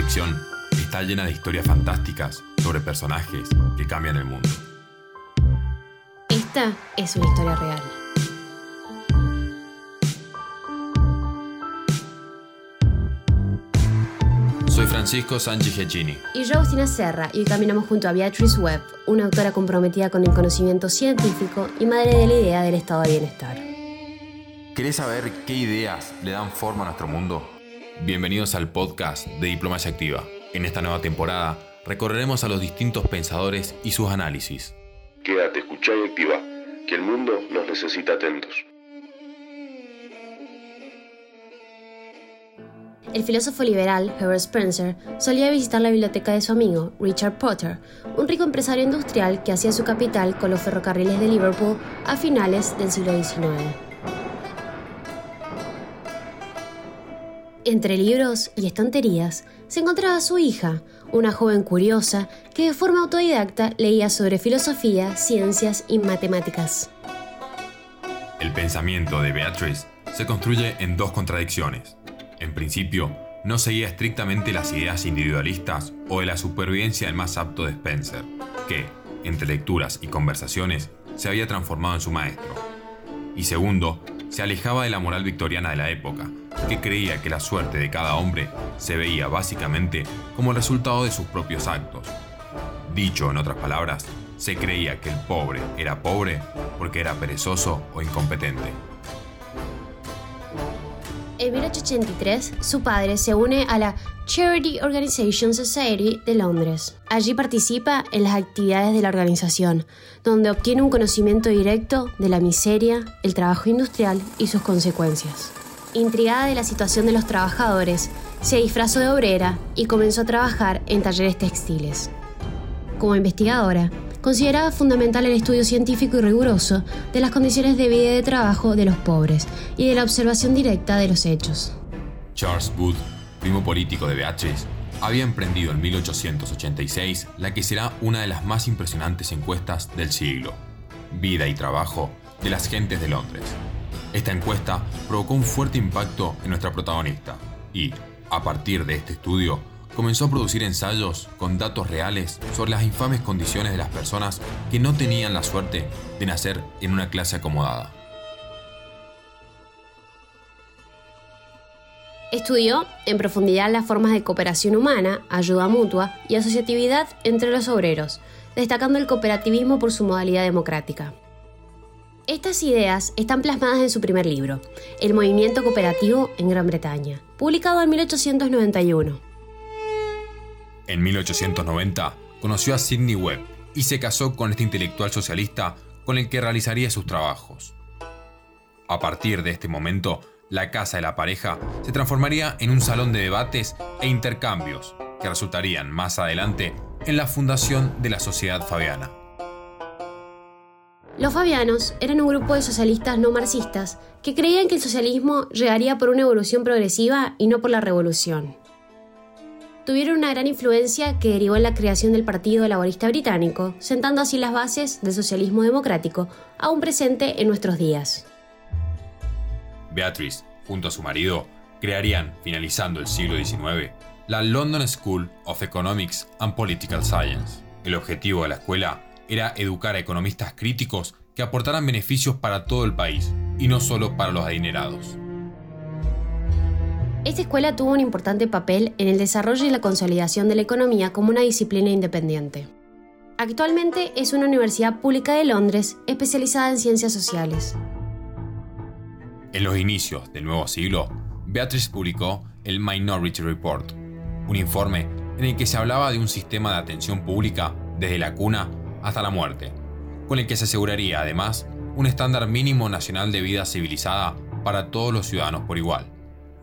ficción está llena de historias fantásticas sobre personajes que cambian el mundo. Esta es una historia real. Soy Francisco Sánchez Giacchini. Y yo, Agustina Serra, y hoy caminamos junto a Beatrice Webb, una autora comprometida con el conocimiento científico y madre de la idea del estado de bienestar. ¿Querés saber qué ideas le dan forma a nuestro mundo? Bienvenidos al podcast de Diplomacia Activa. En esta nueva temporada recorreremos a los distintos pensadores y sus análisis. Quédate, escucha y activa, que el mundo nos necesita atentos. El filósofo liberal Herbert Spencer solía visitar la biblioteca de su amigo Richard Potter, un rico empresario industrial que hacía su capital con los ferrocarriles de Liverpool a finales del siglo XIX. Entre libros y estanterías se encontraba su hija, una joven curiosa que de forma autodidacta leía sobre filosofía, ciencias y matemáticas. El pensamiento de Beatrice se construye en dos contradicciones. En principio, no seguía estrictamente las ideas individualistas o de la supervivencia del más apto de Spencer, que, entre lecturas y conversaciones, se había transformado en su maestro. Y segundo, se alejaba de la moral victoriana de la época, que creía que la suerte de cada hombre se veía básicamente como resultado de sus propios actos. Dicho en otras palabras, se creía que el pobre era pobre porque era perezoso o incompetente. En 1883, su padre se une a la Charity Organization Society de Londres. Allí participa en las actividades de la organización, donde obtiene un conocimiento directo de la miseria, el trabajo industrial y sus consecuencias. Intrigada de la situación de los trabajadores, se disfrazó de obrera y comenzó a trabajar en talleres textiles. Como investigadora, consideraba fundamental el estudio científico y riguroso de las condiciones de vida y de trabajo de los pobres y de la observación directa de los hechos. Charles Booth, primo político de Beatrice, había emprendido en 1886 la que será una de las más impresionantes encuestas del siglo, Vida y Trabajo de las Gentes de Londres. Esta encuesta provocó un fuerte impacto en nuestra protagonista y, a partir de este estudio, comenzó a producir ensayos con datos reales sobre las infames condiciones de las personas que no tenían la suerte de nacer en una clase acomodada. Estudió en profundidad las formas de cooperación humana, ayuda mutua y asociatividad entre los obreros, destacando el cooperativismo por su modalidad democrática. Estas ideas están plasmadas en su primer libro, El Movimiento Cooperativo en Gran Bretaña, publicado en 1891. En 1890 conoció a Sidney Webb y se casó con este intelectual socialista con el que realizaría sus trabajos. A partir de este momento, la casa de la pareja se transformaría en un salón de debates e intercambios que resultarían más adelante en la fundación de la Sociedad Fabiana. Los fabianos eran un grupo de socialistas no marxistas que creían que el socialismo llegaría por una evolución progresiva y no por la revolución tuvieron una gran influencia que derivó en la creación del Partido Laborista Británico, sentando así las bases del socialismo democrático, aún presente en nuestros días. Beatrice, junto a su marido, crearían, finalizando el siglo XIX, la London School of Economics and Political Science. El objetivo de la escuela era educar a economistas críticos que aportaran beneficios para todo el país, y no solo para los adinerados. Esta escuela tuvo un importante papel en el desarrollo y la consolidación de la economía como una disciplina independiente. Actualmente es una universidad pública de Londres especializada en ciencias sociales. En los inicios del nuevo siglo, Beatrice publicó el Minority Report, un informe en el que se hablaba de un sistema de atención pública desde la cuna hasta la muerte, con el que se aseguraría además un estándar mínimo nacional de vida civilizada para todos los ciudadanos por igual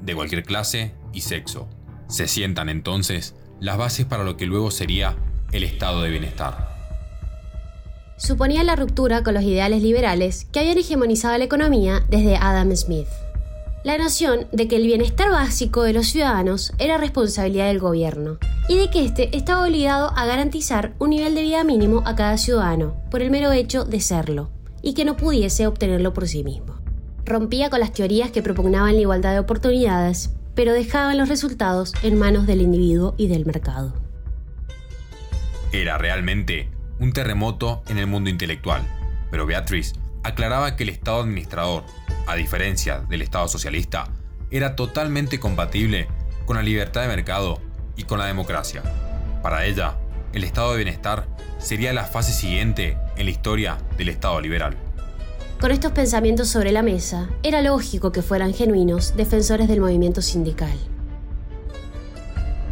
de cualquier clase y sexo. Se sientan entonces las bases para lo que luego sería el estado de bienestar. Suponía la ruptura con los ideales liberales que habían hegemonizado la economía desde Adam Smith. La noción de que el bienestar básico de los ciudadanos era responsabilidad del gobierno y de que éste estaba obligado a garantizar un nivel de vida mínimo a cada ciudadano por el mero hecho de serlo y que no pudiese obtenerlo por sí mismo rompía con las teorías que propugnaban la igualdad de oportunidades pero dejaban los resultados en manos del individuo y del mercado. Era realmente un terremoto en el mundo intelectual, pero Beatrice aclaraba que el Estado administrador, a diferencia del Estado socialista, era totalmente compatible con la libertad de mercado y con la democracia. Para ella, el estado de bienestar sería la fase siguiente en la historia del Estado liberal. Con estos pensamientos sobre la mesa, era lógico que fueran genuinos defensores del movimiento sindical.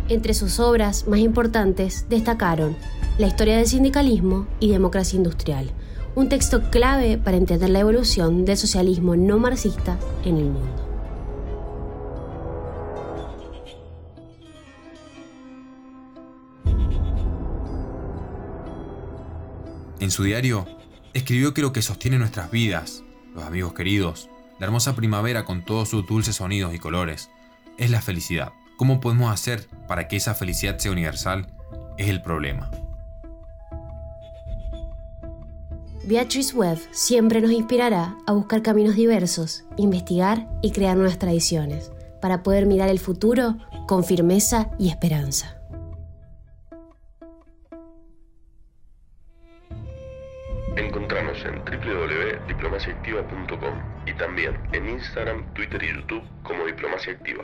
Entre sus obras más importantes destacaron La historia del sindicalismo y Democracia Industrial, un texto clave para entender la evolución del socialismo no marxista en el mundo. En su diario, escribió que lo que sostiene nuestras vidas, los amigos queridos, la hermosa primavera con todos sus dulces sonidos y colores, es la felicidad. ¿Cómo podemos hacer para que esa felicidad sea universal? Es el problema. Beatrice Webb siempre nos inspirará a buscar caminos diversos, investigar y crear nuevas tradiciones, para poder mirar el futuro con firmeza y esperanza. Encontramos en www.diplomaciaactiva.com y también en Instagram, Twitter y YouTube como Diplomacia Activa.